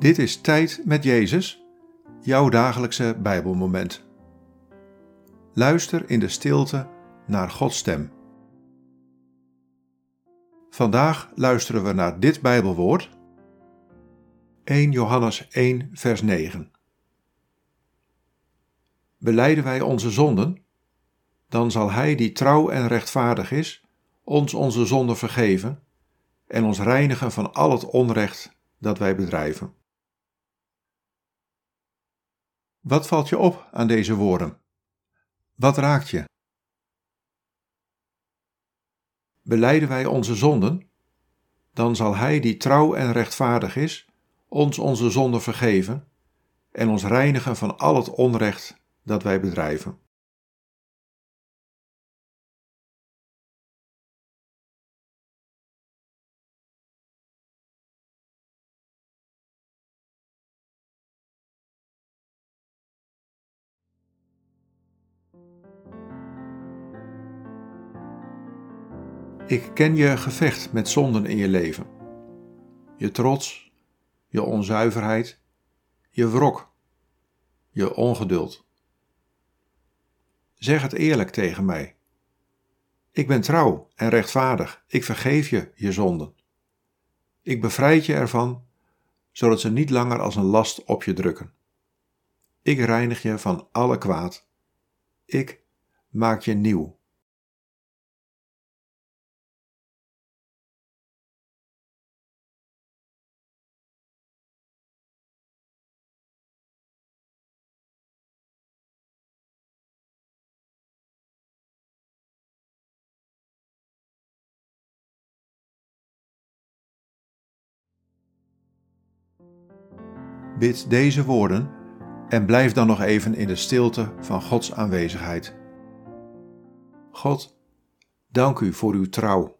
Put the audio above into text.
Dit is Tijd met Jezus, jouw dagelijkse Bijbelmoment. Luister in de stilte naar Gods stem. Vandaag luisteren we naar dit Bijbelwoord, 1 Johannes 1, vers 9. Beleiden wij onze zonden, dan zal Hij die trouw en rechtvaardig is, ons onze zonden vergeven en ons reinigen van al het onrecht dat wij bedrijven. Wat valt je op aan deze woorden? Wat raakt je? Beleiden wij onze zonden, dan zal Hij die trouw en rechtvaardig is, ons onze zonden vergeven en ons reinigen van al het onrecht dat wij bedrijven. Ik ken je gevecht met zonden in je leven. Je trots, je onzuiverheid, je wrok, je ongeduld. Zeg het eerlijk tegen mij. Ik ben trouw en rechtvaardig, ik vergeef je je zonden. Ik bevrijd je ervan, zodat ze niet langer als een last op je drukken. Ik reinig je van alle kwaad. Ik maak je nieuw. Bid deze woorden en blijf dan nog even in de stilte van Gods aanwezigheid. God, dank u voor uw trouw.